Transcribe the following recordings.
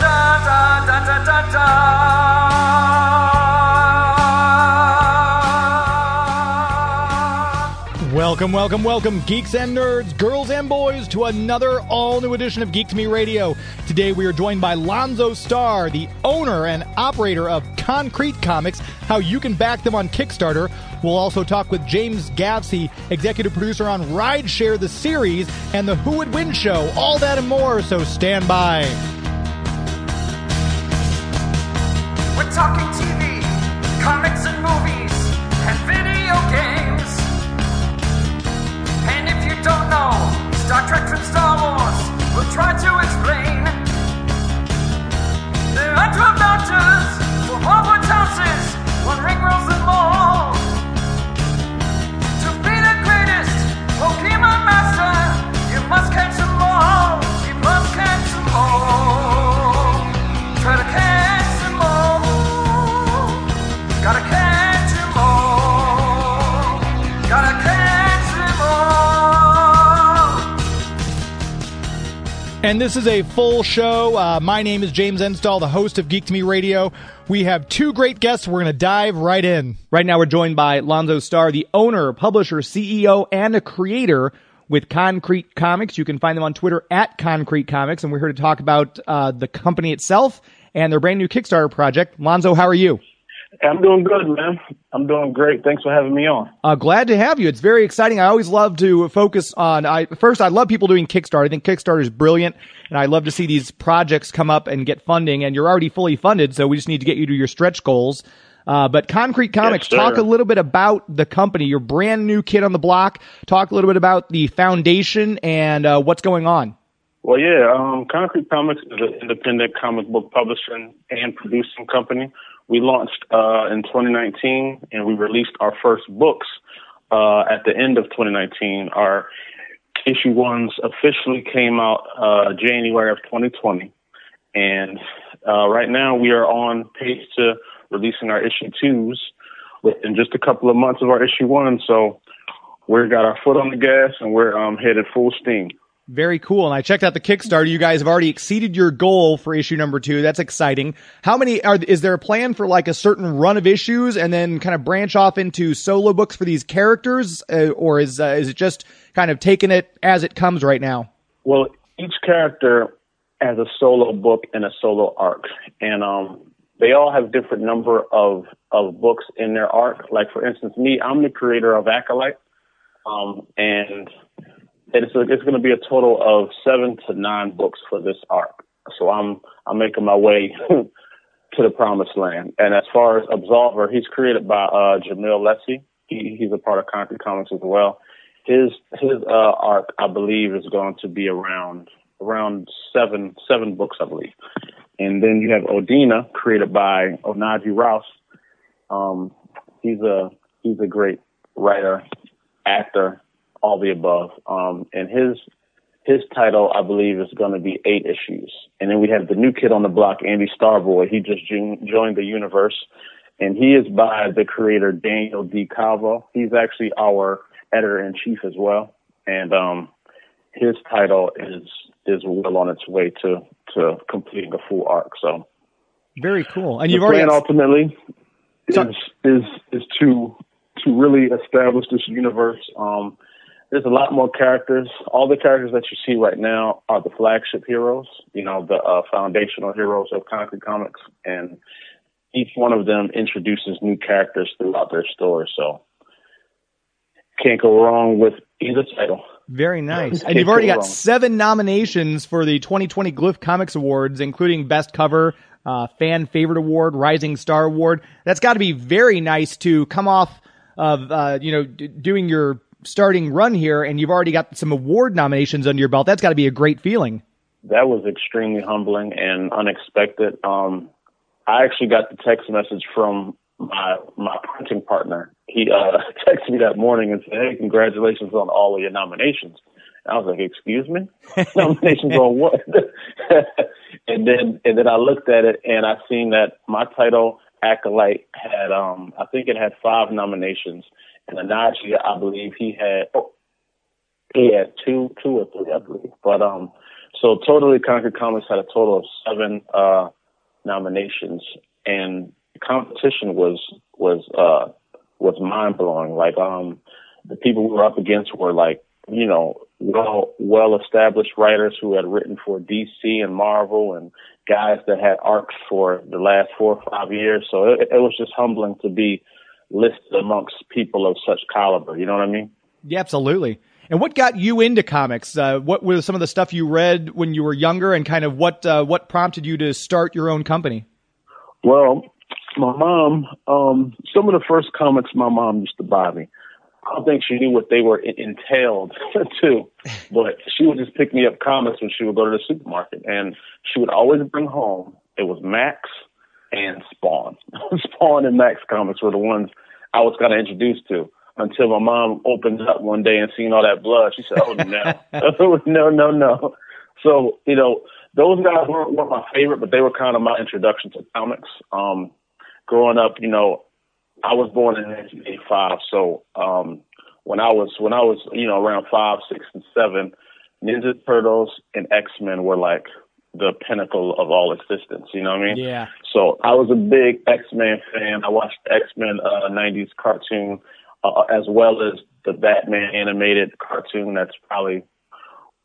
da da da da Welcome, welcome, welcome, geeks and nerds, girls and boys, to another all new edition of Geek to Me Radio. Today we are joined by Lonzo Starr, the owner and operator of Konkret Comics, how you can back them on Kickstarter. We'll also talk with James Gavsie, executive producer on Rideshare the series and the Who Would Win show. All that and more, so stand by. We're talking TV, comics and Star Trek from Star Wars, we'll try to explain. There are 12 doctors for Hogwarts houses, one ring rules them all. To be the greatest Pokemon master, you must catch And this is a full show. Uh, my name is James Enstall, the host of Geek to Me Radio. We have two great guests. We're going to dive right in. Right now, we're joined by Lonzo Starr, the owner, publisher, CEO, and a creator with Konkret Comics. You can find them on Twitter at Konkret Comics. And we're here to talk about uh, the company itself and their brand new Kickstarter project. Lonzo, how are you? I'm doing good, man. I'm doing great. Thanks for having me on. Uh, glad to have you. It's very exciting. I always love to focus on. I first, I love people doing Kickstarter. I think Kickstarter is brilliant, and I love to see these projects come up and get funding. And you're already fully funded, so we just need to get you to your stretch goals. Uh, but Konkret Comics, sir. talk a little bit about the company. Your brand new kid on the block. Talk a little bit about the foundation and uh, what's going on. Well, yeah, um, Konkret Comics is an independent comic book publishing and producing company. We launched uh, in 2019, and we released our first books uh, at the end of 2019. Our issue ones officially came out uh, January of 2020, and uh, right now we are on pace to releasing our issue twos within just a couple of months of our issue one. So we've got our foot on the gas, and we're um, headed full steam. Very cool. And I checked out the Kickstarter. You guys have already exceeded your goal for issue number two. That's exciting. How many are, is there a plan for like a certain run of issues and then kind of branch off into solo books for these characters? Uh, or is, uh, is it just kind of taking it as it comes right now? Well, each character has a solo book and a solo arc, and um, they all have different number of of books in their arc. Like for instance, me, I'm the creator of Acolyte, um, and it's it's going to be a total of seven to nine books for this arc. So I'm I'm making my way to the promised land. And as far as Absolver, he's created by uh, Jamil Lessie. He, he's a part of Konkret Comics as well. His his uh, arc, I believe, is going to be around around seven seven books, I believe. And then you have Odina, created by Onaji Rouse. Um, he's a he's a great writer, actor, all the above. Um, and his his title, I believe, is going to be eight issues. And then we have the new kid on the block, Andy Starboy. He just joined the universe, and he is by the creator Daniel D. Calvo. He's actually our editor in chief as well, and um, his title is is well on its way to to completing a full arc. So Very cool. And you've already, plan ultimately is is is to to really establish this universe. Um, there's a lot more characters. All the characters that you see right now are the flagship heroes. You know, the uh, foundational heroes of Konkret Comics, and each one of them introduces new characters throughout their story. So can't go wrong with either title. very nice. And you've already go got wrong. seven nominations for the 2020 Glyph Comics Awards, including Best Cover, uh, Fan Favorite Award, Rising Star Award. That's got to be very nice to come off of, uh, you know, d- doing your starting run here and you've already got some award nominations under your belt. That's got to be a great feeling. that was extremely humbling and unexpected. Um, I actually got the text message from my my printing partner. He uh, texted me that morning and said, "Hey, congratulations on all of your nominations." And I was like, "Excuse me, nominations on what?" and then and then I looked at it and I seen that my title Acolyte had, um, I think it had five nominations, and Onaji, I believe he had, oh, he had two, two or three, I believe. But um, so totally Konkret Comics had a total of seven uh nominations, and the competition was was uh was mind blowing. Like um, the people we were up against were like you know well well established writers who had written for DC and Marvel and guys that had arcs for the last four or five years. So it, it was just humbling to be listed amongst people of such caliber. You know what I mean? Yeah, absolutely. And what got you into comics? Uh, what was some of the stuff you read when you were younger, and kind of what uh, what prompted you to start your own company? Well, my mom, um, some of the first comics my mom used to buy me. I don't think she knew what they were entailed to, but she would just pick me up comics when she would go to the supermarket, and she would always bring home. It was Max and Spawn. Spawn and Max comics were the ones I was kind of introduced to until my mom opened up one day and seen all that blood. She said, "Oh no, no, no, no." So you know, those guys weren't, weren't my favorite, but they were kind of my introduction to comics. Um, growing up, you know, I was born in 1985, so um, when I was when I was you know around five, six, and seven, Ninja Turtles and X Men were like the pinnacle of all existence. You know what I mean? Yeah. So I was a big X Men fan. I watched X Men uh, '90s cartoon uh, as well as the Batman animated cartoon. That's probably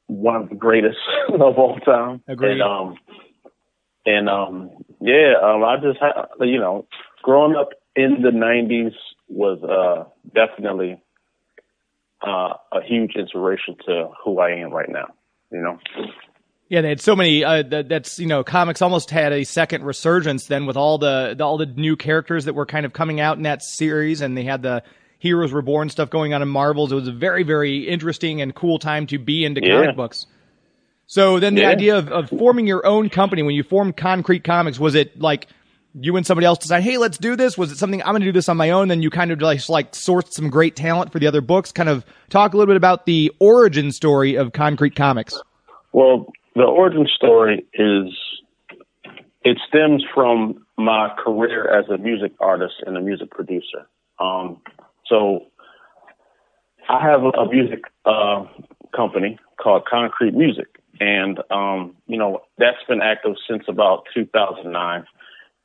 one of the greatest of all time. Agreed. And, um, and um, yeah, um, I just had, you know, growing up in the '90s was uh, definitely uh, a huge inspiration to who I am right now. You know. Yeah, they had so many. Uh, that, that's you know, comics almost had a second resurgence then with all the, the all the new characters that were kind of coming out in that series, and they had the Heroes Reborn stuff going on in Marvels. It was a very, very interesting and cool time to be into Yeah. comic books. So then the Yeah. idea of, of forming your own company, when you formed Konkret Comics, was it like you and somebody else decide, hey, let's do this? Was it something I'm going to do this on my own? Then you kind of like, like sourced some great talent for the other books. Kind of talk a little bit about the origin story of Konkret Comics. Well, the origin story is it stems from my career as a music artist and a music producer. Um, so I have a, music uh, company called Konkret Music, and um, you know that's been active since about 2009.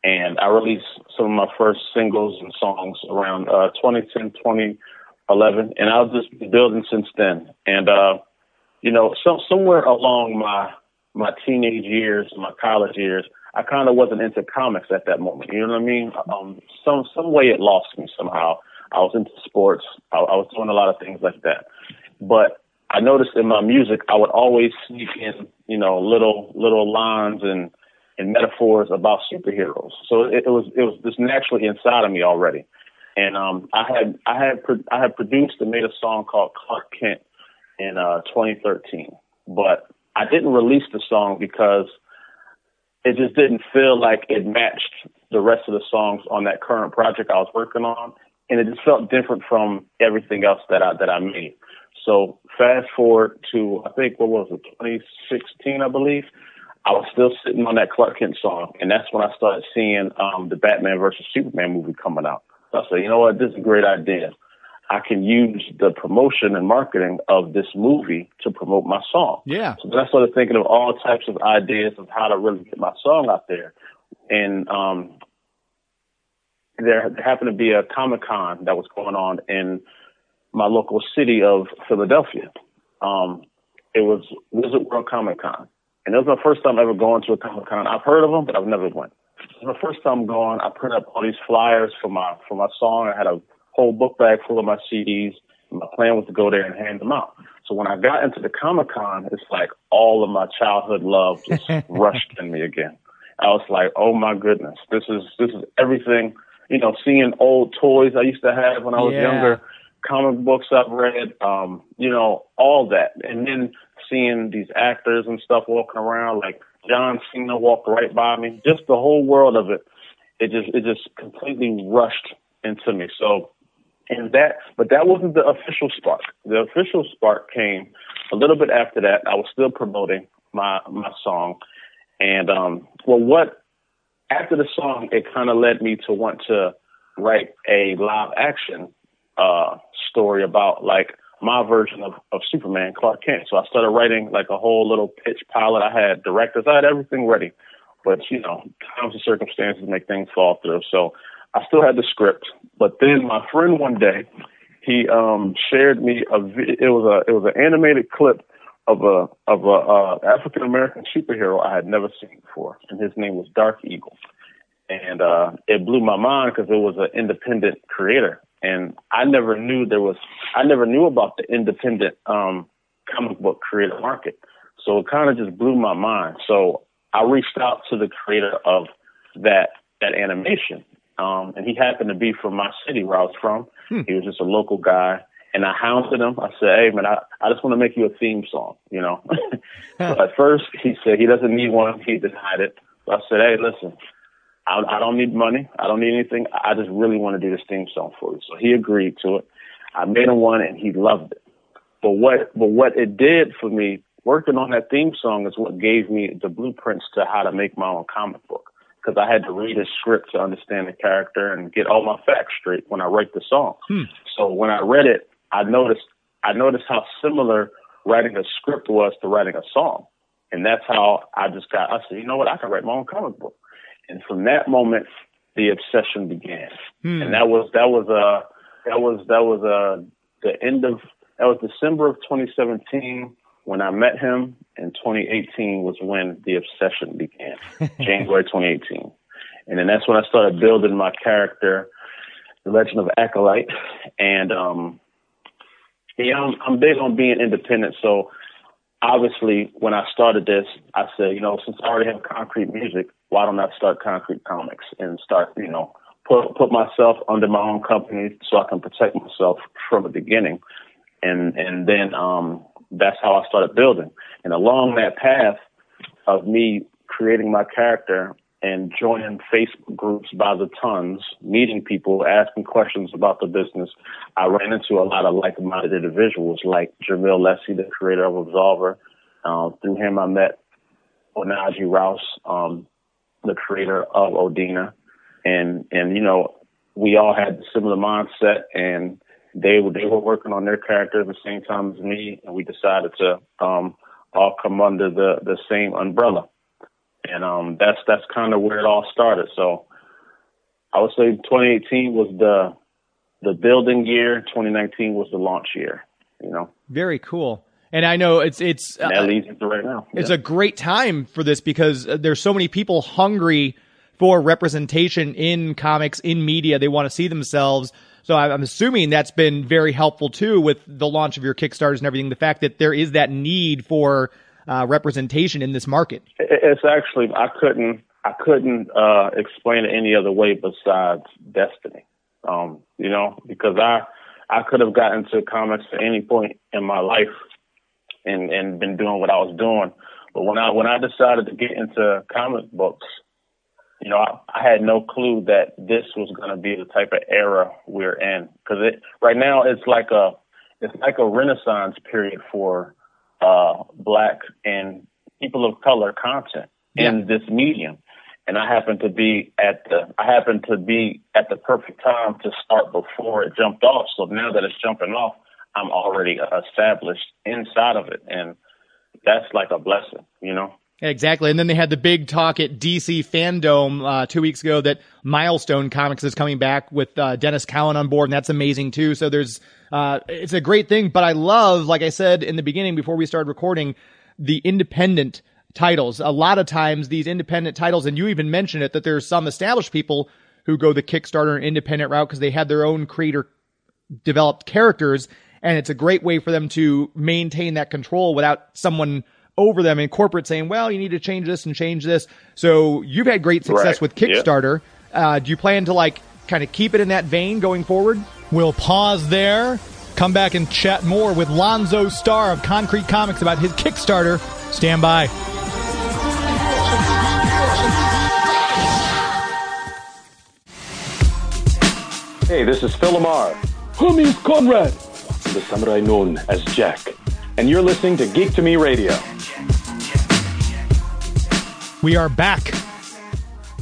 And I released some of my first singles and songs around uh, 2010, 2011, and I've just been building since then. And uh, you know, some somewhere along my my teenage years, my college years, I kind of wasn't into comics at that moment. You know what I mean? Um, some some way it lost me somehow. I was into sports. I, I was doing a lot of things like that. But I noticed in my music, I would always sneak in, you know, little little lines and and metaphors about superheroes. So it, it was it was just naturally inside of me already. And um, I had I had pro- I had produced and made a song called Clark Kent in uh, 2013, but I didn't release the song because it just didn't feel like it matched the rest of the songs on that current project I was working on, and it just felt different from everything else that I that I made. So fast forward to I think what was it 2016 I believe. I was still sitting on that Clark Kent song, and that's when I started seeing um, the Batman versus Superman movie coming out. So I said, you know what, this is a great idea. I can use the promotion and marketing of this movie to promote my song. Yeah. So then I started thinking of all types of ideas of how to really get my song out there. And um, there, there happened to be a Comic Con that was going on in my local city of Philadelphia. Um, it was Wizard World Comic Con. And it was my first time ever going to a Comic Con. I've heard of them, but I've never went. It was my first time going. I printed up all these flyers for my for my song. I had a whole book bag full of my CDs. My plan was to go there and hand them out. So when I got into the Comic Con, it's like all of my childhood love just rushed in me again. I was like, oh my goodness, this is this is everything. You know, seeing old toys I used to have when I was Yeah. younger, comic books I've read, um, you know, all that, and then seeing these actors and stuff walking around, like John Cena walked right by me. Just the whole world of it, it just it just completely rushed into me. So and that but that wasn't the official spark the official spark came a little bit after that i was still promoting my my song and um well what after the song, it kind of led me to want to write a live action uh, story about like my version of, of Superman, Clark Kent. So I started writing like a whole little pitch pilot. I had directors, I had everything ready, but you know, times and circumstances make things fall through. So I still had the script, but then my friend one day, he um shared me a it was a it was an animated clip of a of a uh, African American superhero I had never seen before, and his name was Dark Eagle, and uh, it blew my mind because it was an independent creator, and I never knew there was I never knew about the independent um, comic book creator market, so it kind of just blew my mind. So I reached out to the creator of that that animation, um, and he happened to be from my city where I was from. Hmm. He was just a local guy and I hounded him. I said, "Hey, man, I, I just want to make you a theme song." You know. so at first, he said he doesn't need one. He denied it. So I said, "Hey, listen, I, I don't need money. I don't need anything. I just really want to do this theme song for you." So he agreed to it. I made him one, and he loved it. But what but what it did for me working on that theme song is what gave me the blueprints to how to make my own comic book because I had to read his script to understand the character and get all my facts straight when I write the song. Hmm. So when I read it, I noticed I noticed how similar writing a script was to writing a song. And that's how I just got I said, you know what, I can write my own comic book. And from that moment the obsession began. Hmm. And that was that was uh that was that was uh the end of that was December of twenty seventeen when I met him in 2018 was when the obsession began. January 2018. And then that's when I started building my character, the legend of Acolyte. And um yeah, I'm, I'm big on being independent. So obviously, when I started this, I said, you know, since I already have Konkret Music, why don't I start Konkret Comics and start, you know, put put myself under my own company so I can protect myself from the beginning. And and then um that's how I started building. And along that path of me creating my character and joining Facebook groups by the tons, meeting people, asking questions about the business. I ran into a lot of like-minded individuals like Jamil Lessie, the creator of Absolver. Uh, through him, I met Onaji Rouse, um, the creator of Odina. And, and, you know, we all had a similar mindset and they were, they were working on their character at the same time as me. And we decided to, um, all come under the, the same umbrella and um, that's that's kind of where it all started. So I would say 2018 was the the building year. 2019 was the launch year. You know, very cool. And I know it's it's that uh, leads into right now. It's a great time for this because uh, there's so many people hungry for representation in comics, in media. They want to see themselves. So I'm assuming that's been very helpful too with the launch of your Kickstarters and everything. The fact that there is that need for uh, representation in this market? It's actually I couldn't I couldn't uh, explain it any other way besides destiny. Um, you know, because I I could have gotten to comics at any point in my life and and been doing what I was doing, but when I when I decided to get into comic books, you know, I, I had no clue that this was going to be the type of era we're in. Because it right now it's like a it's like a renaissance period for uh, black and people of color content yeah. in this medium. And I happen to be at the I happen to be at the perfect time to start before it jumped off. So now that it's jumping off, I'm already established inside of it, and that's like a blessing, you know. Exactly. And then they had the big talk at DC Fandom uh, two weeks ago that Milestone Comics is coming back with uh, Denys Cowan on board, and that's amazing too. So there's, uh, it's a great thing. But I love, like I said in the beginning before we started recording, the independent titles. A lot of times these independent titles, and you even mentioned it, that there's some established people who go the Kickstarter independent route because they had their own creator developed characters. And it's a great way for them to maintain that control without someone over them in corporate saying, well, you need to change this and change this. So you've had great success right. with Kickstarter. Yep. Uh, do you plan to like kind of keep it in that vein going forward? We'll pause there. Come back and chat more with Lonzo Starr of Konkret Comics about his Kickstarter. Stand by. Hey, this is Phil LaMarr. Hermes Conrad. The samurai known as Jack. And you're listening to Geek to Me Radio. We are back.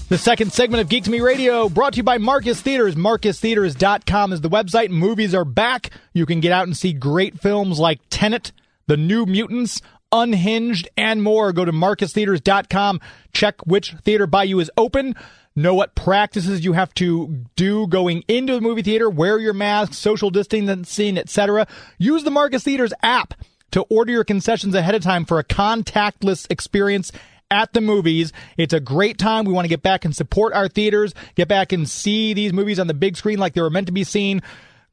The second segment of Geek to Me Radio brought to you by Marcus Theatres. MarcusTheatres.com is the website. Movies are back. You can get out and see great films like Tenet, The New Mutants, Unhinged, and more. Go to MarcusTheatres.com. Check which theater by you is open. Know what practices you have to do going into the movie theater. Wear your mask, social distancing, etc. Use the Marcus Theatres app to order your concessions ahead of time for a contactless experience at the movies. It's a great time. We want to get back and support our theaters, get back and see these movies on the big screen like they were meant to be seen.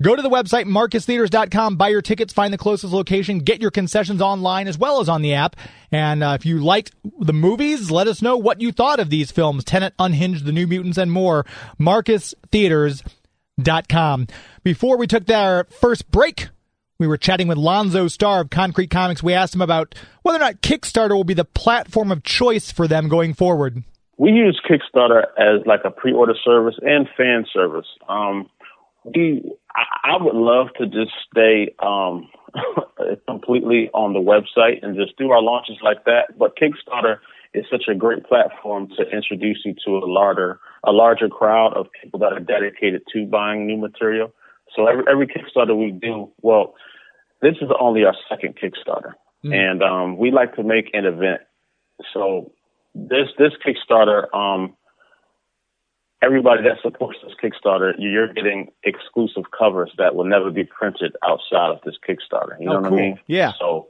Go to the website, marcustheatres.com, buy your tickets, find the closest location, get your concessions online as well as on the app. And uh, if you liked the movies, let us know what you thought of these films Tenet, Unhinged, The New Mutants, and more. MarcusTheatres.com. Before we took our first break, we were chatting with Lonzo Starr of Konkret Comics. We asked him about whether or not Kickstarter will be the platform of choice for them going forward. We use Kickstarter as like a pre-order service and fan service. Um, we, I, I would love to just stay um, completely on the website and just do our launches like that. But Kickstarter is such a great platform to introduce you to a larger, a larger crowd of people that are dedicated to buying new material. So every every Kickstarter we do, well, this is only our second Kickstarter, mm. and um, we like to make an event. So this this Kickstarter, um, everybody that supports this Kickstarter, you're getting exclusive covers that will never be printed outside of this Kickstarter. You know oh, what cool. I mean? Yeah. So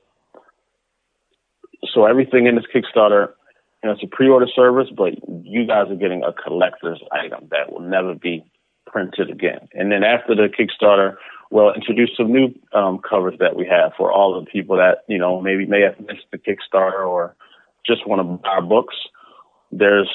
so everything in this Kickstarter, you know, it's a pre-order service, but you guys are getting a collector's item that will never be printed again. And then after the Kickstarter, we'll introduce some new um, covers that we have for all of the people that, you know, maybe may have missed the Kickstarter or just want to buy our books. There's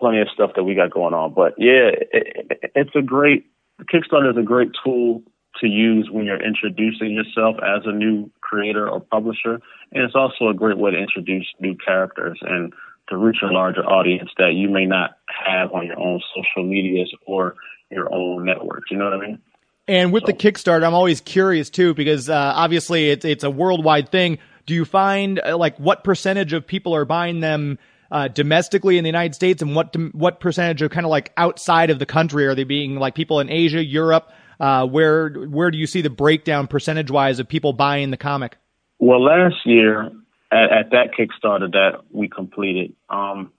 plenty of stuff that we got going on. But yeah, it, it's a great, Kickstarter is a great tool to use when you're introducing yourself as a new creator or publisher. And it's also a great way to introduce new characters and to reach a larger audience that you may not have on your own social medias or your own network. You know what I mean? And with so. the Kickstarter, I'm always curious too because uh, obviously it's it's a worldwide thing. Do you find uh, like what percentage of people are buying them uh, domestically in the United States, and what what percentage of kind of like outside of the country are they being like people in Asia, Europe? Uh, where where do you see the breakdown percentage wise of people buying the comic? Well, last year at, at that Kickstarter that we completed, um,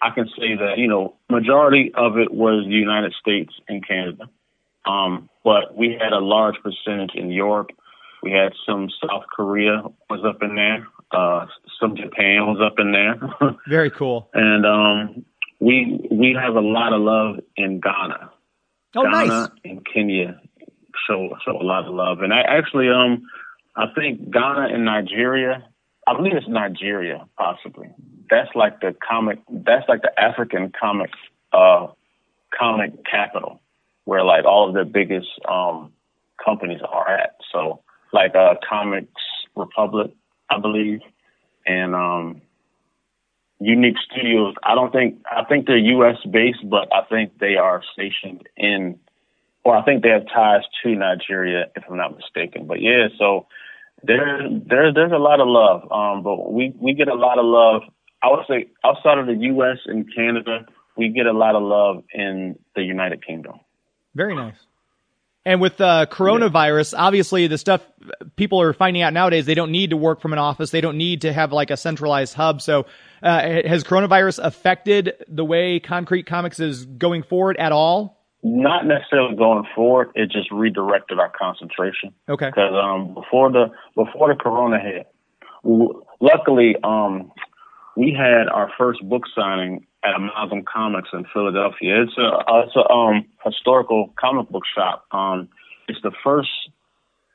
I can say that, you know, majority of it was the United States and Canada. Um, but we had a large percentage in Europe. We had some South Korea was up in there. Uh, some Japan was up in there. Very cool. and, um, we, we have a lot of love in Ghana. Oh, Ghana nice. and Kenya show, show a lot of love. And I actually, um, I think Ghana and Nigeria, I believe it's Nigeria, possibly that's like the comic that's like the African comic uh comic capital where like all of the biggest um companies are at. So like uh Comics Republic, I believe, and um YouNeek Studios. I don't think I think they're US based, but I think they are stationed in or I think they have ties to Nigeria if I'm not mistaken. But yeah, so there there there's a lot of love. Um but we we get a lot of love I would say outside of the U.S. and Canada, we get a lot of love in the United Kingdom. Very nice. And with uh, coronavirus, yeah. obviously the stuff people are finding out nowadays, they don't need to work from an office. They don't need to have like a centralized hub. So, uh, has coronavirus affected the way Konkret Comics is going forward at all? Not necessarily going forward. It just redirected our concentration. Okay. Because um, before the before the corona hit, luckily um, we had our first book signing at Amalgam Comics in Philadelphia. It's a it's a um, historical comic book shop. Um, it's the first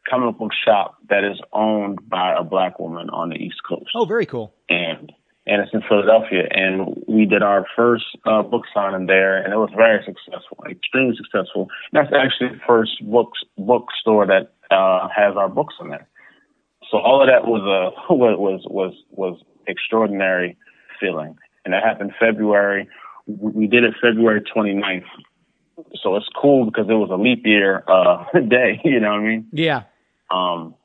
comic book shop that is owned by a black woman on the East Coast. Oh, very cool. And and it's in Philadelphia. And we did our first uh, book signing there, and it was very successful, extremely successful. And that's actually the first books bookstore that uh, has our books in there. So all of that was a was was was extraordinary feeling. And that happened February. We did it February 29th. So it's cool because it was a leap year uh, day, you know what I mean? Yeah. Um,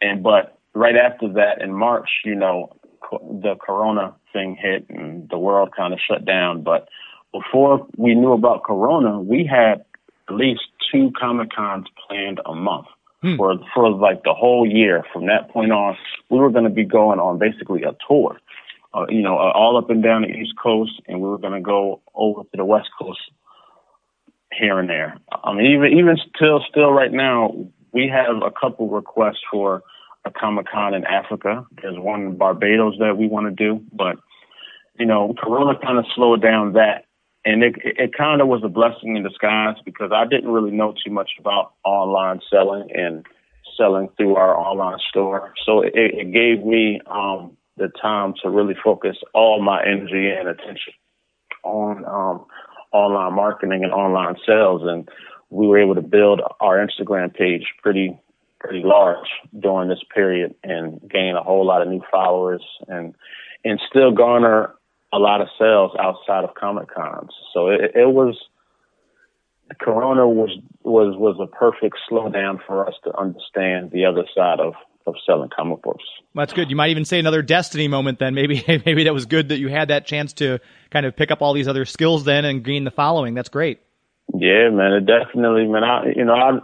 and but right after that in March, you know, the corona thing hit and the world kind of shut down. But before we knew about Corona, we had at least two Comic Cons planned a month hmm. for for like the whole year. From that point on, we were going to be going on basically a tour. Uh, you know, uh, all up and down the East Coast, and we were going to go over to the West Coast here and there. I mean, even even still, still right now, we have a couple requests for a Comic Con in Africa. There's one in Barbados that we want to do, but you know, Corona kind of slowed down that, and it it kind of was a blessing in disguise because I didn't really know too much about online selling and selling through our online store, so it, it gave me um, the time to really focus all my energy and attention on um, online marketing and online sales, and we were able to build our Instagram page pretty pretty large during this period and gain a whole lot of new followers and and still garner a lot of sales outside of Comic Cons. So it, it was Corona was was was a perfect slowdown for us to understand the other side of of selling comic books. That's good. You might even say another destiny moment then. Maybe maybe that was good that you had that chance to kind of pick up all these other skills then and gain the following. That's great. Yeah, man. It definitely, man. I you know I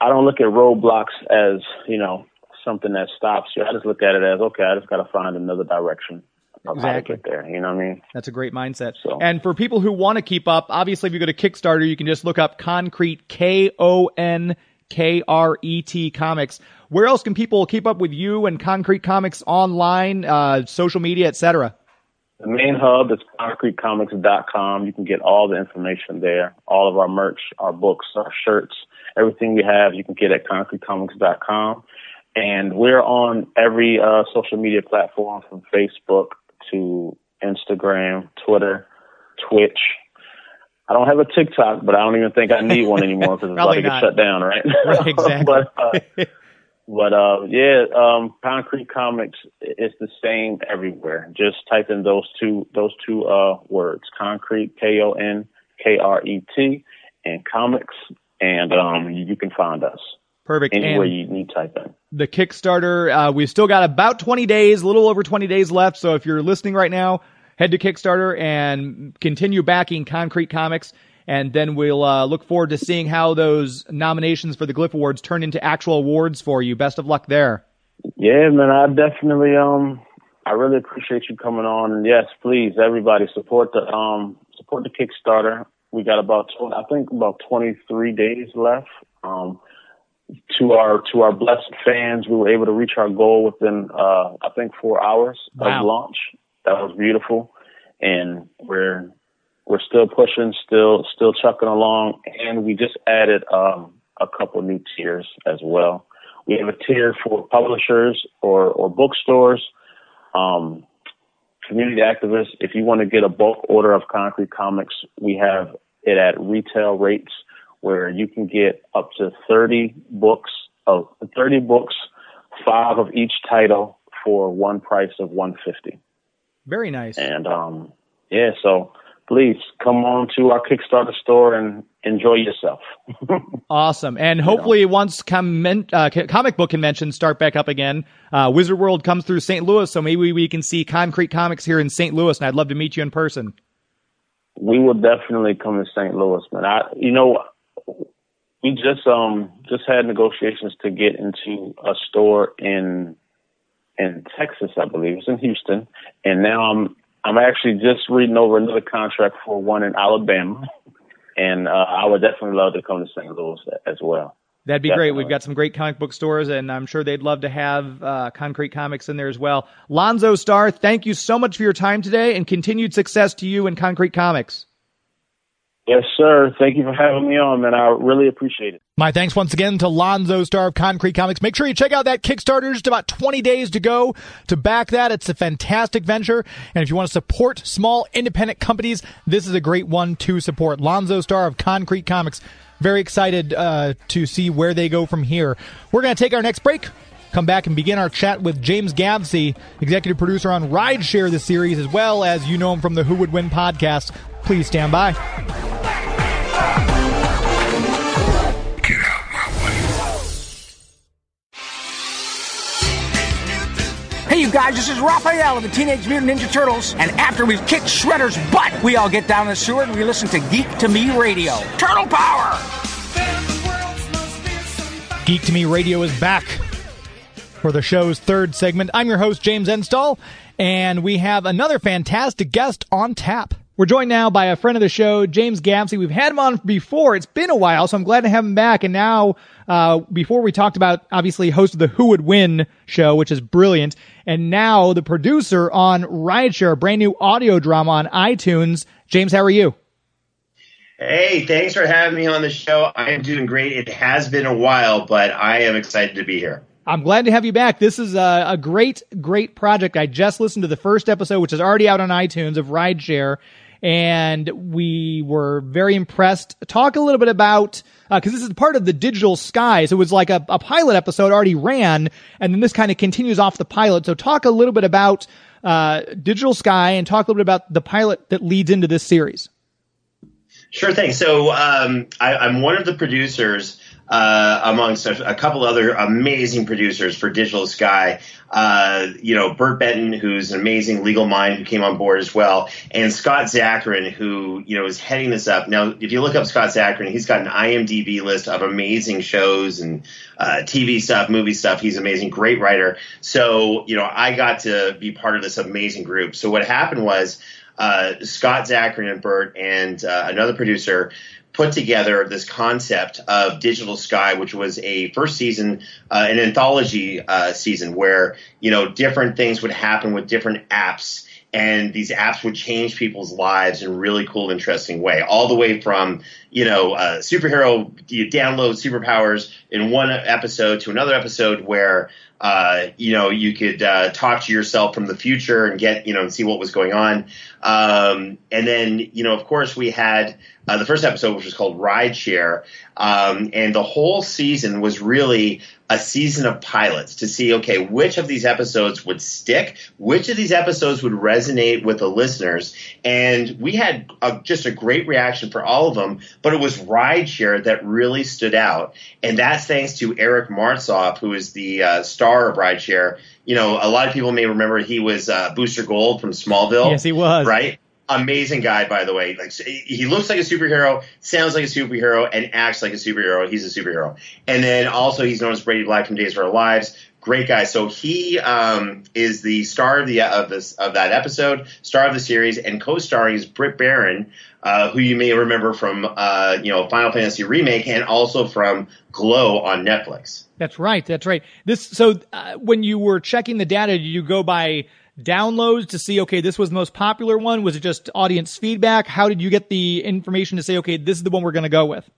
I don't look at roadblocks as you know something that stops you. I just look at it as okay. I just got to find another direction exactly. there. You know what I mean? That's a great mindset. So. And for people who want to keep up, obviously, if you go to Kickstarter, you can just look up Konkret K O N K R E T Comics. Where else can people keep up with you and Konkret Comics online, uh, social media, etc.? The main hub is konkretcomics.com. You can get all the information there. All of our merch, our books, our shirts, everything we have, you can get at konkretcomics.com. And we're on every uh, social media platform from Facebook to Instagram, Twitter, Twitch. I don't have a TikTok, but I don't even think I need one anymore because it's about to get shut down, right? right exactly. but uh, but uh, yeah, um, Konkret Comics is the same everywhere. Just type in those two those two uh, words: Konkret, K O N K R E T and comics, and um, you can find us. Perfect. Anywhere and you need type in. The Kickstarter, uh, we've still got about 20 days, a little over 20 days left. So if you're listening right now, head to Kickstarter and continue backing Konkret Comics. And then we'll uh, look forward to seeing how those nominations for the Glyph Awards turn into actual awards for you. Best of luck there. Yeah, man, I definitely um I really appreciate you coming on. And yes, please, everybody support the um support the Kickstarter. We got about 20, I think about 23 days left. Um, to our to our blessed fans, we were able to reach our goal within uh, I think four hours wow. of launch. That was beautiful, and we're we're still pushing, still still chucking along, and we just added um, a couple new tiers as well. We have a tier for publishers or or bookstores, um, community activists. If you want to get a bulk order of Konkret Comics, we have it at retail rates where you can get up to 30 books of 30 books, five of each title for one price of 150. Very nice. And um, yeah, so please come on to our Kickstarter store and enjoy yourself. awesome. And hopefully, you know. once comment, uh, comic book conventions start back up again, uh, Wizard World comes through St. Louis, so maybe we can see Konkret Comics here in St. Louis, and I'd love to meet you in person. We will definitely come to St. Louis, man. I, you know, we just um just had negotiations to get into a store in in Texas, I believe. It's in Houston, and now I'm I'm actually just reading over another contract for one in Alabama, and uh, I would definitely love to come to St. Louis as well. That'd be Definitely. great. We've got some great comic book stores, and I'm sure they'd love to have uh, Konkret Comics in there as well. Lonzo Starr, thank you so much for your time today, and continued success to you and Konkret Comics. Yes, sir. Thank you for having me on, man. I really appreciate it. My thanks once again to Lonzo Starr of Konkret Comics. Make sure you check out that Kickstarter. Just about 20 days to go to back that. It's a fantastic venture. And if you want to support small independent companies, this is a great one to support. Lonzo Starr of Konkret Comics. Very excited uh, to see where they go from here. We're going to take our next break come back and begin our chat with James Gavsie, executive producer on Rideshare, the series, as well as you know him from the Who Would Win podcast. Please stand by. Hey, you guys, this is Raphael of the Teenage Mutant Ninja Turtles. And after we've kicked Shredder's butt, we all get down the sewer and we listen to Geek to Me Radio. Turtle Power! Geek to Me Radio is back for the show's third segment. I'm your host, James Enstall, and we have another fantastic guest on tap. We're joined now by a friend of the show, James Gavsie. We've had him on before. It's been a while, so I'm glad to have him back. And now, uh, before we talked about, obviously, host of the Who Would Win show, which is brilliant. And now the producer on Rideshare, a brand new audio drama on iTunes. James, how are you? Hey, thanks for having me on the show. I am doing great. It has been a while, but I am excited to be here. I'm glad to have you back. This is a, a, great, great project. I just listened to the first episode, which is already out on iTunes of Rideshare, and we were very impressed. Talk a little bit about because uh, this is part of the Digital Sky. So it was like a, a pilot episode already ran, and then this kind of continues off the pilot. So talk a little bit about uh, Digital Sky and talk a little bit about the pilot that leads into this series. Sure thing. So um, I, I'm one of the producers uh, amongst a, a, couple other amazing producers for Digital Sky. Uh, you know, Bert Benton, who's an amazing legal mind who came on board as well, and Scott Zakarin, who, you know, is heading this up. Now, if you look up Scott Zakarin, he's got an IMDb list of amazing shows and uh, TV stuff, movie stuff. He's amazing, great writer. So, you know, I got to be part of this amazing group. So what happened was, uh, Scott Zakarin and Bert and uh, another producer put together this concept of Digital Sky, which was a first season, uh, an anthology uh, season where you know different things would happen with different apps. And these apps would change people's lives in a really cool, interesting way. All the way from, you know, uh, superhero, you download superpowers in one episode to another episode where uh, you know, you could uh, talk to yourself from the future and get, you know, and see what was going on. Um, and then, you know, of course, we had uh, the first episode, which was called Rideshare, um, and the whole season was really a season of pilots to see, okay, which of these episodes would stick, which of these episodes would resonate with the listeners, and we had a, just a great reaction for all of them. But it was Rideshare that really stood out, and that's thanks to Eric Martsolf, who is the uh, star of Rideshare. You know, a lot of people may remember he was uh, Booster Gold from Smallville. Yes, he was. Right? Amazing guy, by the way. Like he looks like a superhero, sounds like a superhero, and acts like a superhero. He's a superhero. And then also he's known as Brady Black from Days of Our Lives. Great guy. So he um, is the star of the of this of that episode, star of the series, and co-starring is Britt Baron, uh, who you may remember from uh, you know Final Fantasy remake and also from Glow on Netflix. That's right. That's right. This so uh, when you were checking the data, did you go by downloads to see, okay, this was the most popular one? Was it just audience feedback? How did you get the information to say, okay, this is the one we're going to go with?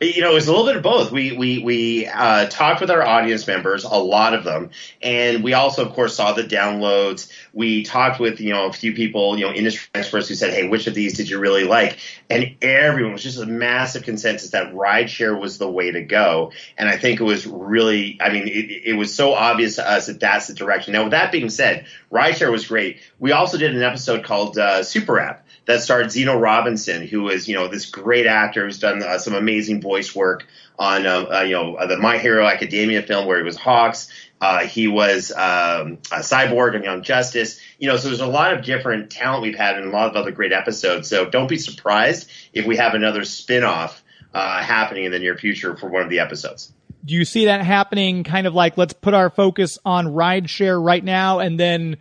You know, it's a little bit of both. We we we uh, talked with our audience members, a lot of them, and we also, of course, saw the downloads. We talked with you know a few people, you know, industry experts who said, "Hey, which of these did you really like?" And everyone was just a massive consensus that rideshare was the way to go. And I think it was really, I mean, it, it was so obvious to us that that's the direction. Now, with that being said, rideshare was great. We also did an episode called uh, Super App that starred Zeno Robinson, who is you know this great actor who's done uh, some amazing voice work on uh, uh, you know the My Hero Academia film where he was Hawks. Uh, he was um, a cyborg in Young Justice. You know, so there's a lot of different talent we've had in a lot of other great episodes. So don't be surprised if we have another spin-off uh, happening in the near future for one of the episodes. Do you see that happening? Kind of like let's put our focus on rideshare right now, and then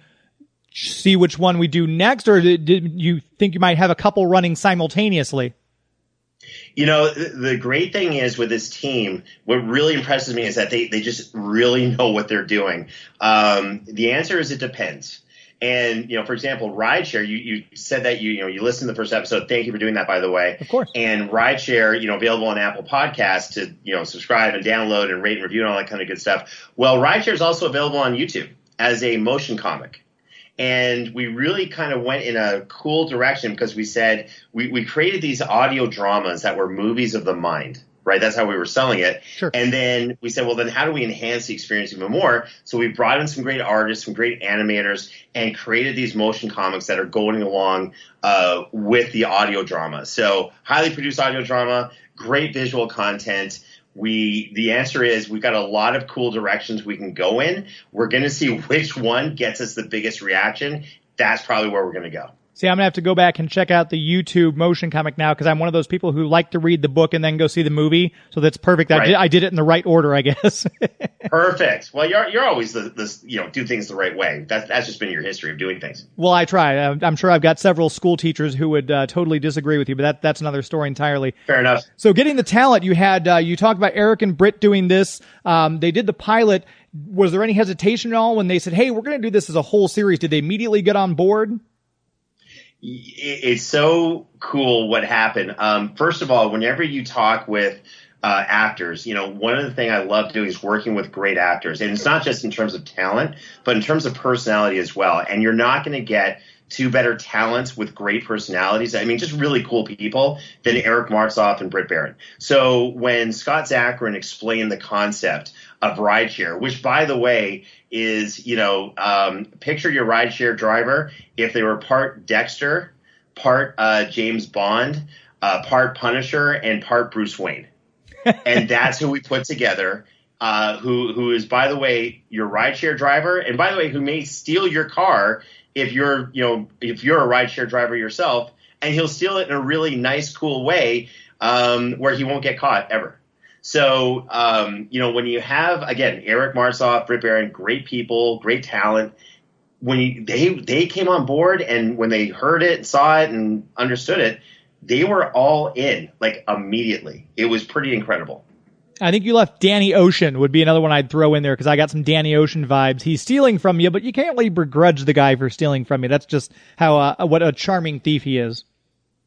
see which one we do next, or did, you think you might have a couple running simultaneously? You know, the great thing is with this team, what really impresses me is that they, they just really know what they're doing. Um, the answer is it depends. And you know, for example, rideshare. You, you said that you you know you listened to the first episode. Thank you for doing that, by the way. Of course. And rideshare, you know, available on Apple Podcasts to you know subscribe and download and rate and review and all that kind of good stuff. Well, rideshare is also available on YouTube as a motion comic and we really kind of went in a cool direction because we said we, we created these audio dramas that were movies of the mind right? That's how we were selling it. Sure. and then we said well then how do we enhance the experience even more? So we brought in some great artists some great animators and created these motion comics that are going along uh, with the audio drama. So highly produced audio drama great visual content We the answer is we've got a lot of cool directions we can go in. We're going to see which one gets us the biggest reaction. That's probably where we're going to go. See, I'm gonna have to go back and check out the YouTube motion comic now because I'm one of those people who like to read the book and then go see the movie. So that's perfect. I, did, I did it in the right order, I guess. Perfect. Well, you're you're always the, the you know do things the right way. That's that's just been your history of doing things. well, I try. I'm, I'm sure I've got several school teachers who would uh, totally disagree with you, but that that's another story entirely. Fair enough. So getting the talent you had, uh, you talked about Eric and Britt doing this. Um, they did the pilot. Was there any hesitation at all when they said, "Hey, we're going to do this as a whole series"? Did they immediately get on board? It- it's so cool what happened. Um, first of all, whenever you talk with uh, actors, you know, one of the things I love doing is working with great actors, and it's not just in terms of talent, but in terms of personality as well. And you're not going to get two better talents with great personalities. I mean, just really cool people than Eric Martsolf and Britt Baron. So when Scott Zakarin explained the concept of rideshare, which by the way is, you know, um, picture your rideshare driver if they were part Dexter, part uh, James Bond, uh, part Punisher, and part Bruce Wayne. and that's who we put together. Uh, who who is by the way your rideshare driver, and by the way who may steal your car if you're you know if you're a rideshare driver yourself, and he'll steal it in a really nice, cool way um, where he won't get caught ever. So um, you know when you have again Eric Martsolf, Britt Baron, great people, great talent. When you, they they came on board and when they heard it, saw it, and understood it, they were all in like immediately. It was pretty incredible. I think you left Danny Ocean would be another one I'd throw in there because I got some Danny Ocean vibes. He's stealing from you, but you can't really begrudge the guy for stealing from you. That's just how uh, what a charming thief he is.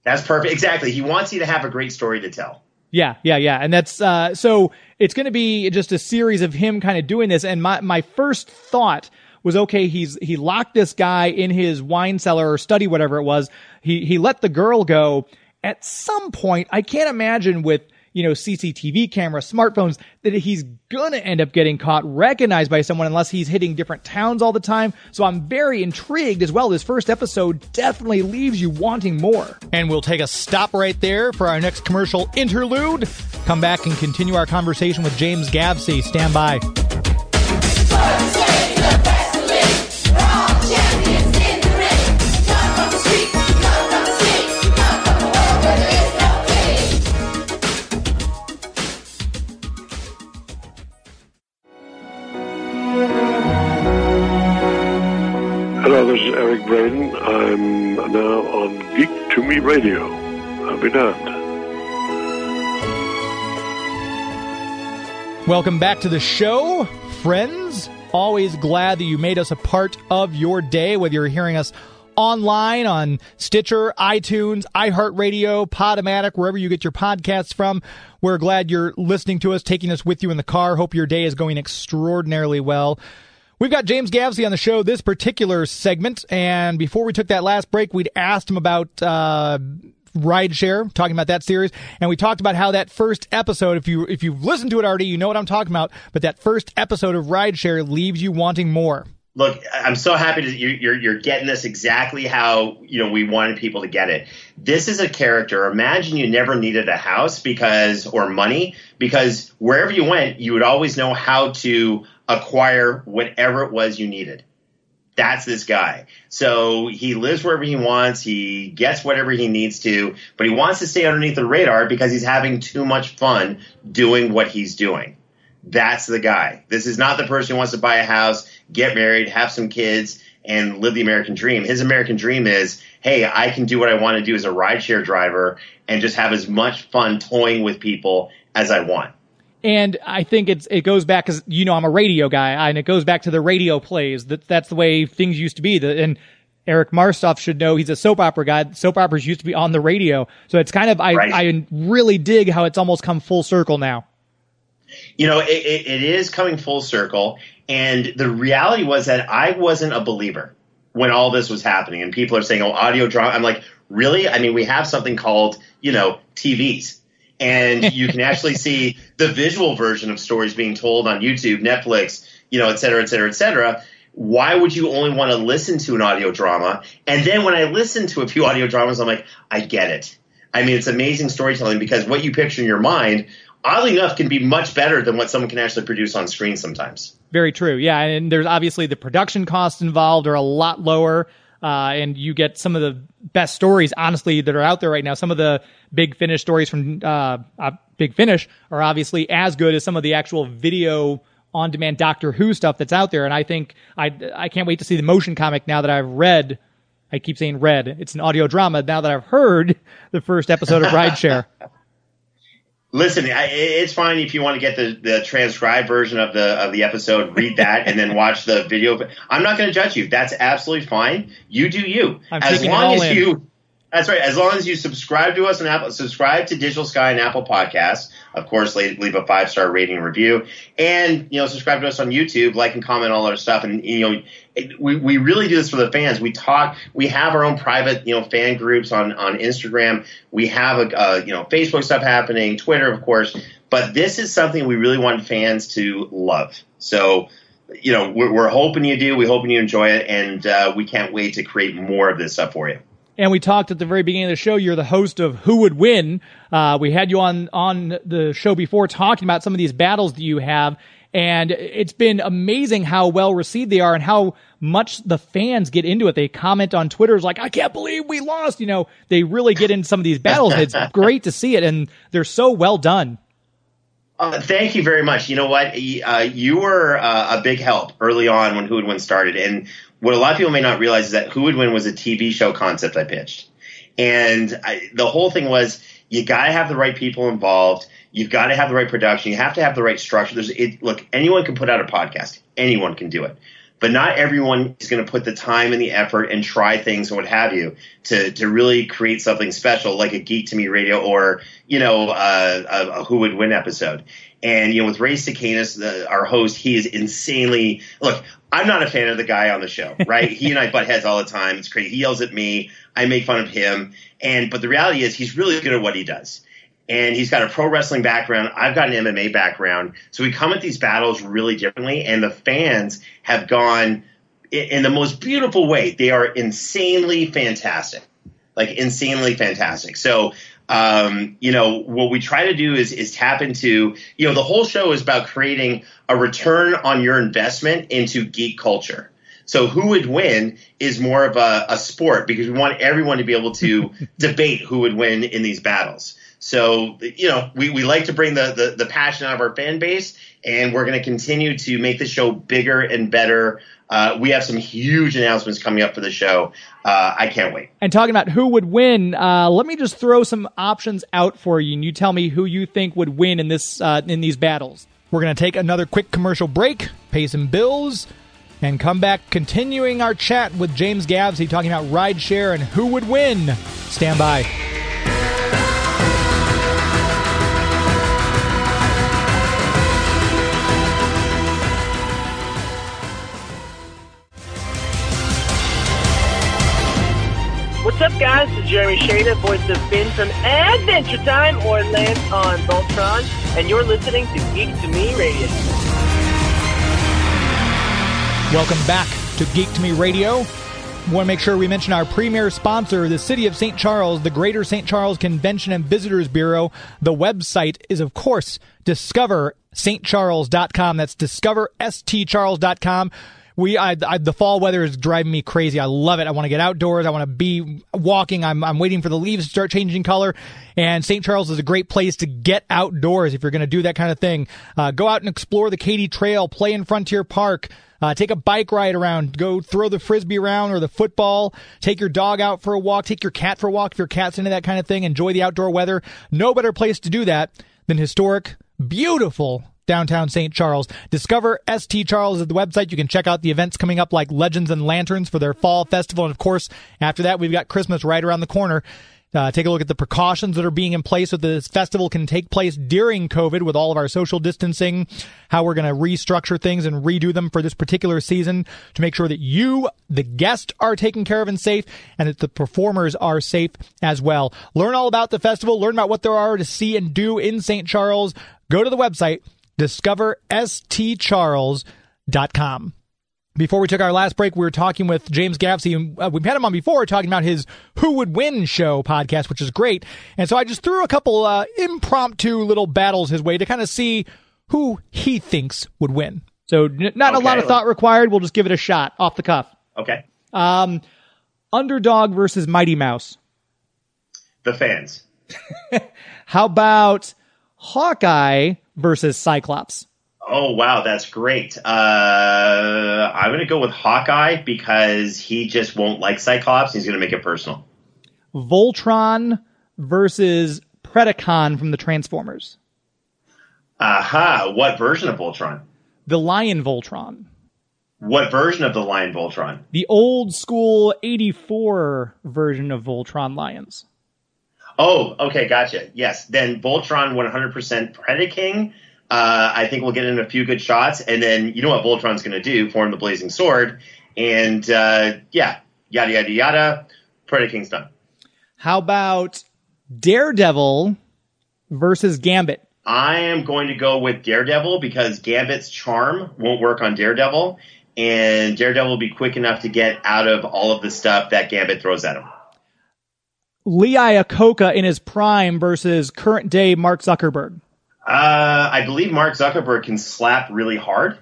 That's perfect. Exactly. He wants you to have a great story to tell. Yeah, yeah, yeah. And that's uh so it's going to be just a series of him kind of doing this and my my first thought was okay, he's he locked this guy in his wine cellar or study whatever it was. He he let the girl go. At some point, I can't imagine with you know, CCTV camera, smartphones, that he's gonna end up getting caught, recognized by someone unless he's hitting different towns all the time. So I'm very intrigued as well. This first episode definitely leaves you wanting more. And we'll take a stop right there for our next commercial interlude. Come back and continue our conversation with James Gavsie. Stand by. Braden. I'm now on Geek to Me Radio. I'll be damned. Welcome back to the show, friends. Always glad that you made us a part of your day, whether you're hearing us online on Stitcher, iTunes, iHeartRadio, Podomatic, wherever you get your podcasts from. We're glad you're listening to us, taking us with you in the car. Hope your day is going extraordinarily well. We've got James Gavsie on the show this particular segment, and before we took that last break, we'd asked him about uh, rideshare, talking about that series, and we talked about how that first episode, if you if you've listened to it already, you know what I'm talking about. But that first episode of rideshare leaves you wanting more. Look, I'm so happy that you- you're you're getting this exactly how you know we wanted people to get it. This is a character. Imagine you never needed a house because or money because wherever you went, you would always know how to acquire whatever it was you needed. That's this guy. So he lives wherever he wants. He gets whatever he needs to, but he wants to stay underneath the radar because he's having too much fun doing what he's doing. That's the guy. This is not the person who wants to buy a house, get married, have some kids, and live the American dream. His American dream is, hey, I can do what I want to do as a rideshare driver and just have as much fun toying with people as I want. And I think it's it goes back because you know I'm a radio guy, and it goes back to the radio plays. That that's the way things used to be. The, and Eric Martsolf should know he's a soap opera guy. Soap operas used to be on the radio, so it's kind of I Right. I really dig how it's almost come full circle now. you know, it, it, it is coming full circle. And the reality was that I wasn't a believer when all this was happening. And people are saying, oh, audio drama. I'm like, really? I mean, we have something called, you know, TVs. And you can actually see the visual version of stories being told on YouTube, Netflix, you know, et cetera, et cetera, et cetera. Why would you only want to listen to an audio drama? And then when I listen to a few audio dramas, I'm like, I get it. I mean, it's amazing storytelling because what you picture in your mind oddly enough, can be much better than what someone can actually produce on screen sometimes. Very true. Yeah, and there's obviously the production costs involved are a lot lower. Uh, and you get some of the best stories, honestly, that are out there right now. Some of the big finish stories from uh, uh, Big Finish are obviously as good as some of the actual video on demand Doctor Who stuff that's out there. And I think I I can't wait to see the motion comic now that I've read. I keep saying read. It's an audio drama now that I've heard the first episode of Rideshare. Listen, I, it's fine if you want to get the, the transcribed version of the of the episode, read that, and then watch the video. I'm not going to judge you. That's absolutely fine. You do you. I'm as long as in. you. That's right. As long as you subscribe to us on Apple, subscribe to Digital Sky and Apple Podcasts. Of course, leave, a five star rating and review, and you know, subscribe to us on YouTube, like and comment all our stuff. And you know, it, we we really do this for the fans. We talk. We have our own private you know fan groups on on Instagram. We have a uh, you know Facebook stuff happening, Twitter, of course. But this is something we really want fans to love. So you know, we're, we're hoping you do. We're hoping you enjoy it, and uh, we can't wait to create more of this stuff for you. And we talked at the very beginning of the show. You're the host of Who Would Win. Uh, we had you on on the show before talking about some of these battles that you have, and it's been amazing how well received they are and how much the fans get into it. They comment on Twitter like, "I can't believe we lost." You know, they really get into some of these battles. It's great to see it, and they're so well done. Uh, thank you very much. You know what? Uh, you were uh, a big help early on when Who Would Win started. And what a lot of people may not realize is that Who Would Win was a TV show concept I pitched. And I, the whole thing was you got to have the right people involved. You've got to have the right production. You have to have the right structure. There's it, look, anyone can put out a podcast. Anyone can do it. But not everyone is going to put the time and the effort and try things and what have you to, to really create something special like a Geek to Me radio or, you know, uh, a, a Who Would Win episode. And, you know, with Ray the, our host, he is insanely, look, I'm not a fan of the guy on the show, right? he and I butt heads all the time. It's crazy. He yells at me. I make fun of him. And, but the reality is he's really good at what he does and he's got a pro wrestling background. I've got an MMA background. So we come at these battles really differently, and the fans have gone in the most beautiful way. They are insanely fantastic, like insanely fantastic. So, um, you know, what we try to do is is tap into, you know, the whole show is about creating a return on your investment into geek culture. So who would win is more of a, a sport because we want everyone to be able to debate who would win in these battles. So, you know, we, we like to bring the, the, the passion out of our fan base, and we're going to continue to make the show bigger and better. Uh, we have some huge announcements coming up for the show. Uh, I can't wait. And talking about who would win, uh, let me just throw some options out for you, and you tell me who you think would win in this uh, in these battles. We're going to take another quick commercial break, pay some bills, and come back continuing our chat with James Gavsie talking about rideshare and who would win. Stand by. Is Jeremy Shada, voice of Finn from Adventure Time or Lance on Voltron, and you're listening to Geek to Me Radio. Welcome back to Geek to Me Radio. Want to make sure we mention our premier sponsor, the City of St. Charles, the Greater St. Charles Convention and Visitors Bureau. The website is, of course, discoverstcharles.com. That's discoverstcharles.com. We, I, I, the fall weather is driving me crazy. I love it. I want to get outdoors. I want to be walking. I'm, I'm waiting for the leaves to start changing color. And St. Charles is a great place to get outdoors if you're going to do that kind of thing. Uh, go out and explore the Katy Trail, play in Frontier Park. Uh, take a bike ride around, go throw the frisbee around or the football, take your dog out for a walk, take your cat for a walk if your cat's into that kind of thing, enjoy the outdoor weather. No better place to do that than historic, beautiful downtown St. Charles. Discover ST Charles at the website. You can check out the events coming up like Legends and Lanterns for their fall festival. And of course, after that, we've got Christmas right around the corner. Uh, take a look at the precautions that are being in place so this festival can take place during COVID with all of our social distancing, how we're going to restructure things and redo them for this particular season to make sure that you, the guest, are taken care of and safe and that the performers are safe as well. Learn all about the festival, learn about what there are to see and do in St. Charles. Go to the website, discoverstcharles.com. Before we took our last break, we were talking with James Gavsie, and uh, we've had him on before talking about his Who Would Win show podcast, which is great. And so I just threw a couple uh, impromptu little battles his way to kind of see who he thinks would win. So n- not Okay, a lot of thought required. We'll just give it a shot off the cuff. Okay. Um, underdog versus Mighty Mouse. The fans. How about Hawkeye versus Cyclops? Oh wow, that's great. Uh, I'm gonna go with Hawkeye because he just won't like Cyclops. He's gonna make it personal. Voltron versus Predacon from the Transformers. Aha! What version of Voltron? The Lion Voltron. What version of the Lion Voltron? The old school 84 version of Voltron Lions. Oh, okay, gotcha. Yes, then Voltron 100% Predaking. Uh, I think we'll get in a few good shots, and then you know what Voltron's going to do? Form the Blazing Sword, and uh, yeah, yada yada yada. Predaking's done. How about Daredevil versus Gambit? I am going to go with Daredevil because Gambit's charm won't work on Daredevil, and Daredevil will be quick enough to get out of all of the stuff that Gambit throws at him. Lee Iacocca in his prime versus current day Mark Zuckerberg. Uh, I believe Mark Zuckerberg can slap really hard.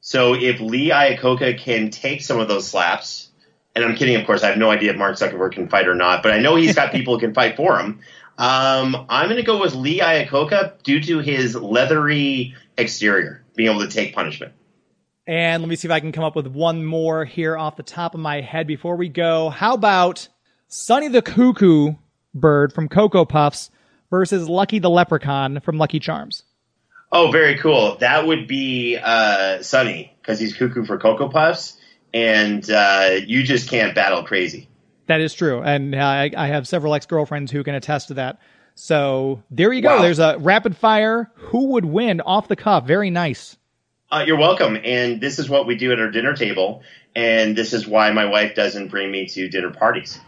So if Lee Iacocca can take some of those slaps, and I'm kidding, of course, I have no idea if Mark Zuckerberg can fight or not, but I know he's got people who can fight for him. Um, I'm going to go with Lee Iacocca due to his leathery exterior, being able to take punishment. And let me see if I can come up with one more here off the top of my head before we go. How about Sonny the Cuckoo Bird from Cocoa Puffs versus Lucky the Leprechaun from Lucky Charms? Oh, very cool. That would be uh, Sonny because he's cuckoo for Cocoa Puffs, and uh, you just can't battle crazy. That is true. And uh, I, I have several ex girlfriends who can attest to that. So there you go. Wow. There's a rapid fire. Who would win off the cuff? Very nice. Uh, you're welcome. And this is what we do at our dinner table. And this is why my wife doesn't bring me to dinner parties.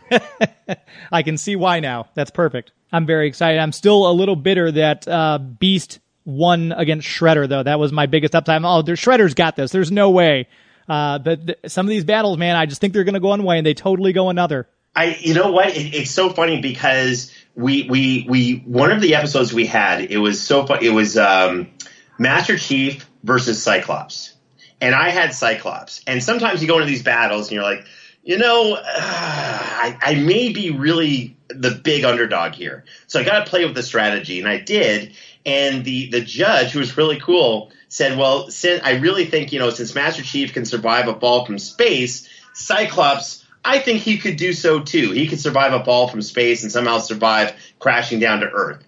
I can see why now. That's perfect. I'm very excited. I'm still a little bitter that uh, Beast won against Shredder, though. That was my biggest uptime. Oh, Shredder's got this. There's no way. Uh, but th- some of these battles, man, I just think they're going to go one way, and they totally go another. I, you know what? It, it's so funny because we, we, we, one of the episodes we had, it was so fun. It was, um, Master Chief versus Cyclops. And I had Cyclops. And sometimes you go into these battles and you're like, you know, uh, I, I may be really the big underdog here. So I got to play with the strategy. And I did. And the, the judge, who was really cool, said, well, since, I really think, you know, since Master Chief can survive a ball from space, Cyclops, I think he could do so too. He could survive a ball from space and somehow survive crashing down to Earth.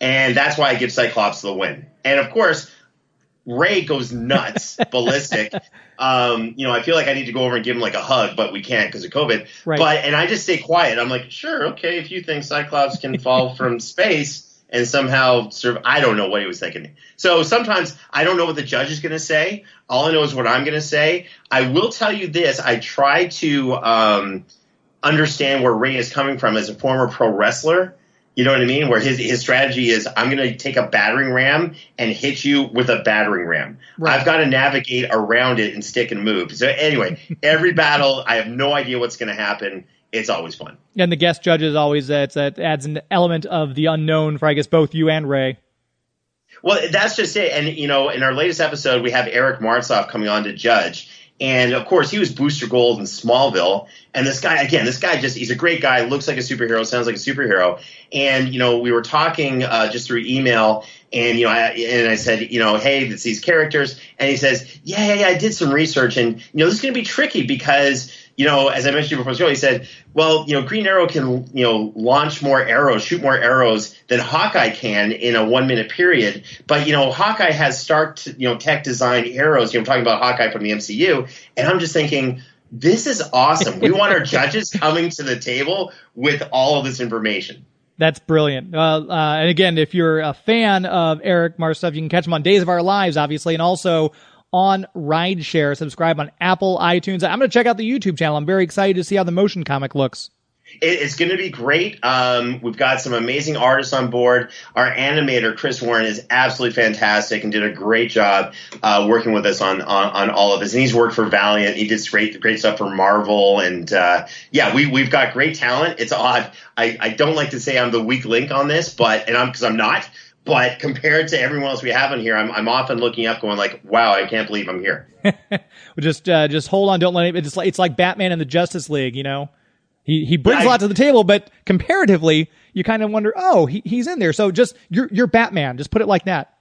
And that's why I give Cyclops the win. And of course, Ray goes nuts, ballistic. Um, you know, I feel like I need to go over and give him like a hug, but we can't because of COVID. Right. But and I just stay quiet. I'm like, sure, okay, if you think Cyclops can fall from space and somehow serve, I don't know what he was thinking. So sometimes I don't know what the judge is going to say. All I know is what I'm going to say. I will tell you this: I try to um, understand where Ray is coming from as a former pro wrestler. You know what I mean? Where his his strategy is, I'm going to take a battering ram and hit you with a battering ram. Right. I've got to navigate around it and stick and move. So anyway, every battle, I have no idea what's going to happen. It's always fun. And the guest judges always, uh, it adds an element of the unknown for, I guess, both you and Ray. Well, that's just it. And you know, in our latest episode, we have Eric Martsolf coming on to judge. And of course, he was Booster Gold in Smallville. And this guy, again, this guy just—he's a great guy. Looks like a superhero. Sounds like a superhero. And you know, we were talking uh, just through email, and you know, I, and I said, you know, hey, it's these characters. And he says, yeah, yeah, yeah, I did some research, and you know, this is going to be tricky because you know, as I mentioned before the show, he said, well, you know, Green Arrow can, you know, launch more arrows, shoot more arrows than Hawkeye can in a one minute period. But, you know, Hawkeye has start, you know, tech designed arrows. You know, I'm talking about Hawkeye from the MCU. And I'm just thinking, this is awesome. We want our judges coming to the table with all of this information. That's brilliant. Well, uh, and again, if you're a fan of Eric Martsolf, you can catch him on Days of Our Lives, obviously, and also on Rideshare. Subscribe on Apple, iTunes. I'm going to check out the YouTube channel. I'm very excited to see how the motion comic looks. It's going to be great. Um, we've got some amazing artists on board. Our animator Chris Warren is absolutely fantastic and did a great job uh, working with us on, on, on all of this. And he's worked for Valiant. He did great great stuff for Marvel. And uh, yeah, we we've got great talent. It's odd. I, I don't like to say I'm the weak link on this, but and I'm because I'm not. But compared to everyone else we have in here, I'm, I'm often looking up, going like, "Wow, I can't believe I'm here." just uh, just hold on, don't let it. It's like it's like Batman and the Justice League, you know. He he brings I- a lot to the table, but comparatively, you kind of wonder, oh, he, he's in there. So just you're you're Batman. Just put it like that.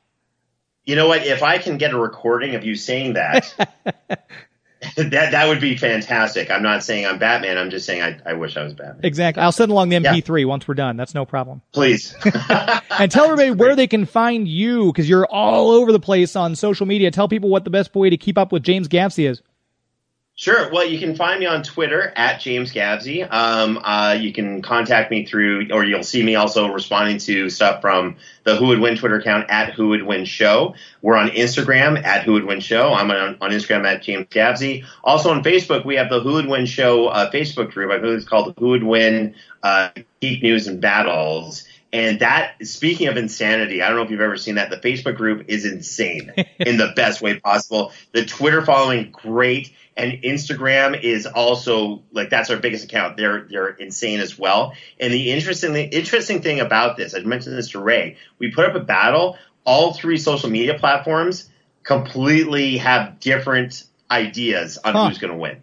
You know what? If I can get a recording of you saying that, that that would be fantastic. I'm not saying I'm Batman. I'm just saying I, I wish I was Batman. Exactly. I'll send along the MP3 once we're done. That's no problem. Please. and tell everybody where they can find you because you're all over the place on social media. Tell people what the best way to keep up with James Gavsie is. Sure. Well, you can find me on Twitter at James Gavsie. Um, uh, you can contact me through, or you'll see me also responding to stuff from the Who Would Win Twitter account at Who Would Win Show. We're on Instagram at Who Would Win Show. I'm on, on Instagram at James Gavsie. Also on Facebook, we have the Who Would Win Show uh, Facebook group. I believe it's called Who Would Win uh, Geek News and Battles. And that, speaking of insanity, I don't know if you've ever seen that. The Facebook group is insane in the best way possible. The Twitter following, great. And Instagram is also like that's our biggest account. They're they're insane as well. And the interesting the interesting thing about this, I mentioned this to Ray. We put up a battle. All three social media platforms completely have different ideas on Huh. who's going to win.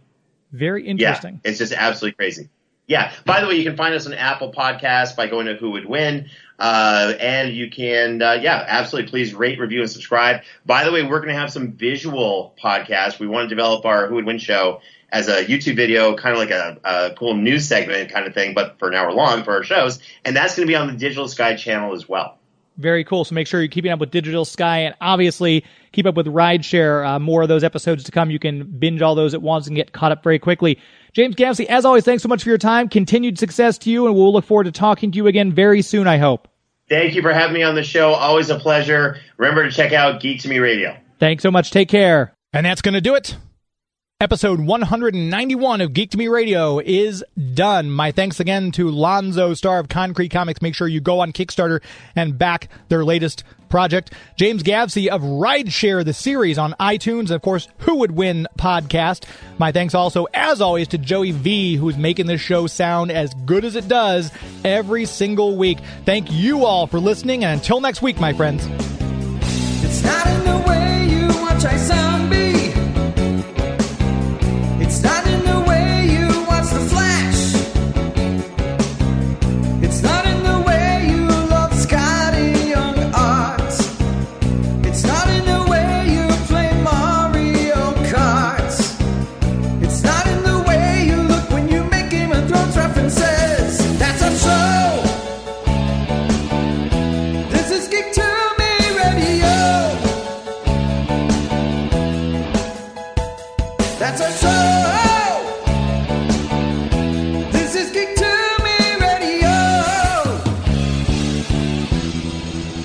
Very interesting. Yeah, it's just absolutely crazy. Yeah. By the way, you can find us on Apple Podcasts by going to Who Would Win, uh, and you can, uh, yeah, absolutely. Please rate, review, and subscribe. By the way, we're going to have some visual podcasts. We want to develop our Who Would Win show as a YouTube video, kind of like a, a cool news segment kind of thing, but for an hour long for our shows, and that's going to be on the Digital Sky channel as well. Very cool. So make sure you're keeping up with Digital Sky and obviously keep up with Rideshare. Uh, more of those episodes to come. You can binge all those at once and get caught up very quickly. James Gavsie, as always, thanks so much for your time. Continued success to you, and we'll look forward to talking to you again very soon, I hope. Thank you for having me on the show. Always a pleasure. Remember to check out Geek to Me Radio. Thanks so much. Take care. And that's going to do it. Episode 191 of Geek to Me Radio is done. My thanks again to Lonzo, Starr of Konkret Comics. Make sure you go on Kickstarter and back their latest project. James Gavsie of Rideshare, the series on iTunes, of course, Who Would Win podcast. My thanks also, as always, to Joey V, who's making this show sound as good as it does every single week. Thank you all for listening, and until next week, my friends. It's not in the way you watch I sound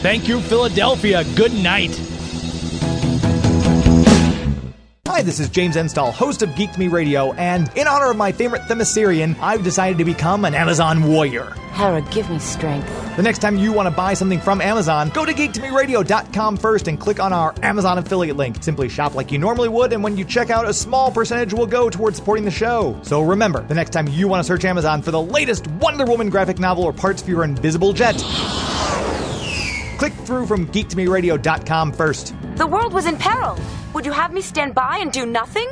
Thank you, Philadelphia. Good night. Hi, this is James Enstall, host of Geek to Me Radio, and in honor of my favorite Themyscirian, I've decided to become an Amazon warrior. Hera, give me strength. The next time you want to buy something from Amazon, go to geektomeradio.com first and click on our Amazon affiliate link. Simply shop like you normally would, and when you check out, a small percentage will go towards supporting the show. So remember, the next time you want to search Amazon for the latest Wonder Woman graphic novel or parts for your invisible jet, click through from geektomeradio.com first. The world was in peril. Would you have me stand by and do nothing?